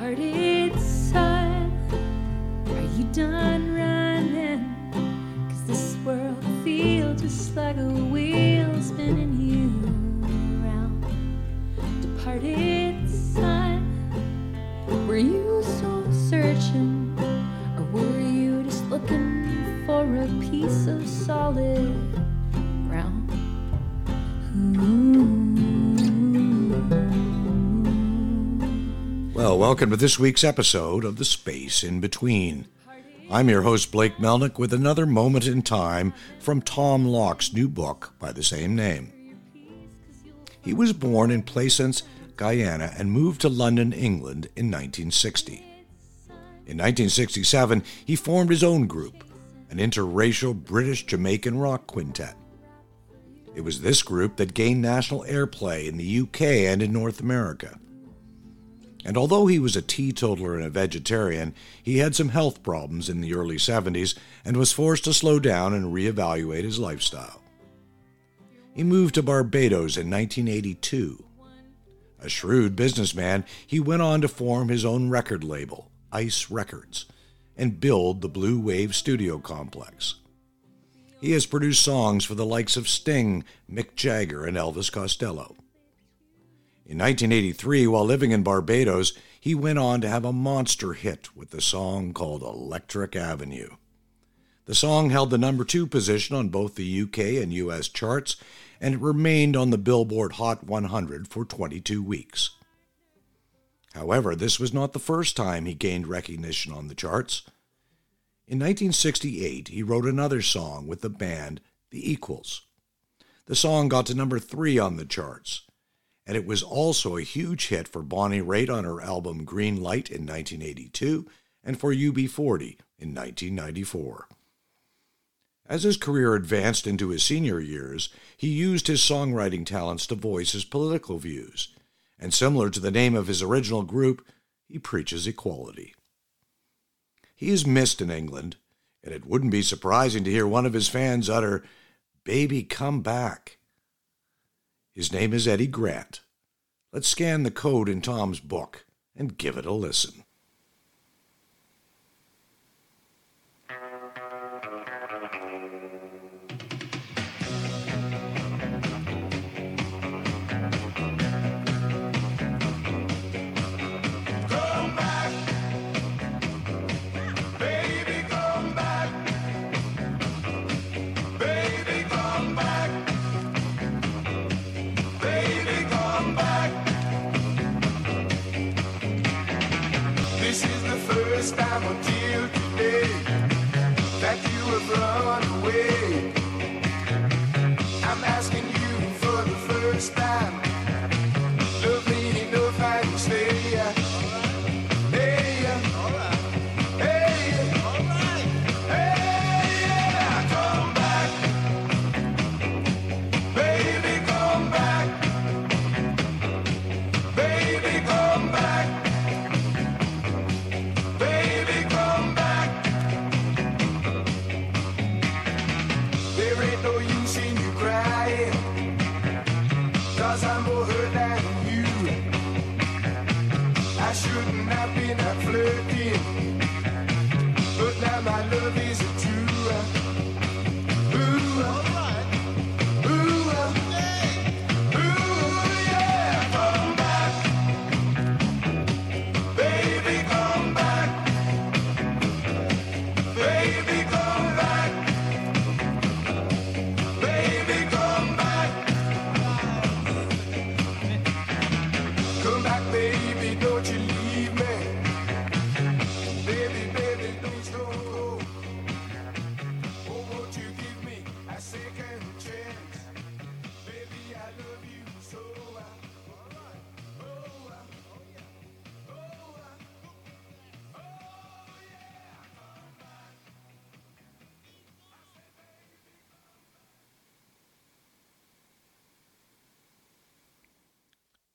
Departed son, are you done running? Cause this world feels just like a wheel spinning you around. Departed son, were you so searching? Or were you just looking for a piece of solid welcome to this week's episode of The Space in Between. I'm your host, Blake Melnick, with another moment in time from Tom Locke's new book by the same name. He was born in Plaisance, Guyana, and moved to London, England in 1960. In 1967, he formed his own group, an interracial British Jamaican rock quintet. It was this group that gained national airplay in the UK and in North America. And although he was a teetotaler and a vegetarian, he had some health problems in the early 70s and was forced to slow down and reevaluate his lifestyle. He moved to Barbados in 1982. A shrewd businessman, he went on to form his own record label, Ice Records, and build the Blue Wave Studio Complex. He has produced songs for the likes of Sting, Mick Jagger, and Elvis Costello. In 1983, while living in Barbados, he went on to have a monster hit with the song called Electric Avenue. The song held the number two position on both the UK and US charts, and it remained on the Billboard Hot 100 for 22 weeks. However, this was not the first time he gained recognition on the charts. In 1968, he wrote another song with the band The Equals. The song got to number three on the charts, and it was also a huge hit for Bonnie Raitt on her album Green Light in 1982 and for UB40 in 1994. As his career advanced into his senior years, he used his songwriting talents to voice his political views, and similar to the name of his original group, he preaches equality. He is missed in England, and it wouldn't be surprising to hear one of his fans utter, Baby, come back. His name is Eddy Grant. Let's scan the code in Tom's book and give it a listen. Shouldn't have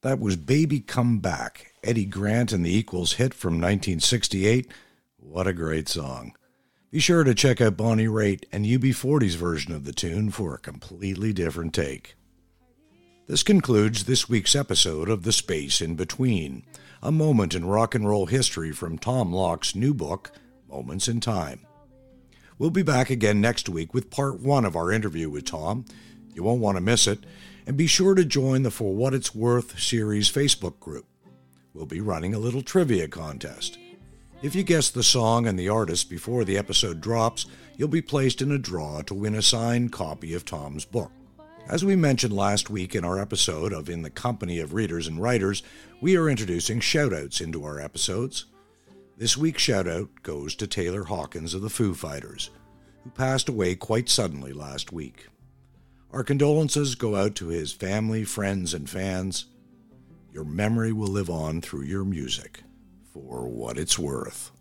That was Baby Come Back, Eddy Grant and the Equals hit from 1968. What a great song. Be sure to check out Bonnie Raitt and UB40's version of the tune for a completely different take. This concludes this week's episode of The Space in Between, a moment in rock and roll history from Tom Locke's new book, Moments in Time. We'll be back again next week with part one of our interview with Tom. You won't want to miss it, and be sure to join the For What It's Worth series Facebook group. We'll be running a little trivia contest. If you guess the song and the artist before the episode drops, you'll be placed in a draw to win a signed copy of Tom's book. As we mentioned last week in our episode of In the Company of Readers and Writers, we are introducing shoutouts into our episodes. This week's shoutout goes to Taylor Hawkins of the Foo Fighters, who passed away quite suddenly last week. Our condolences go out to his family, friends, and fans. Your memory will live on through your music, for what it's worth.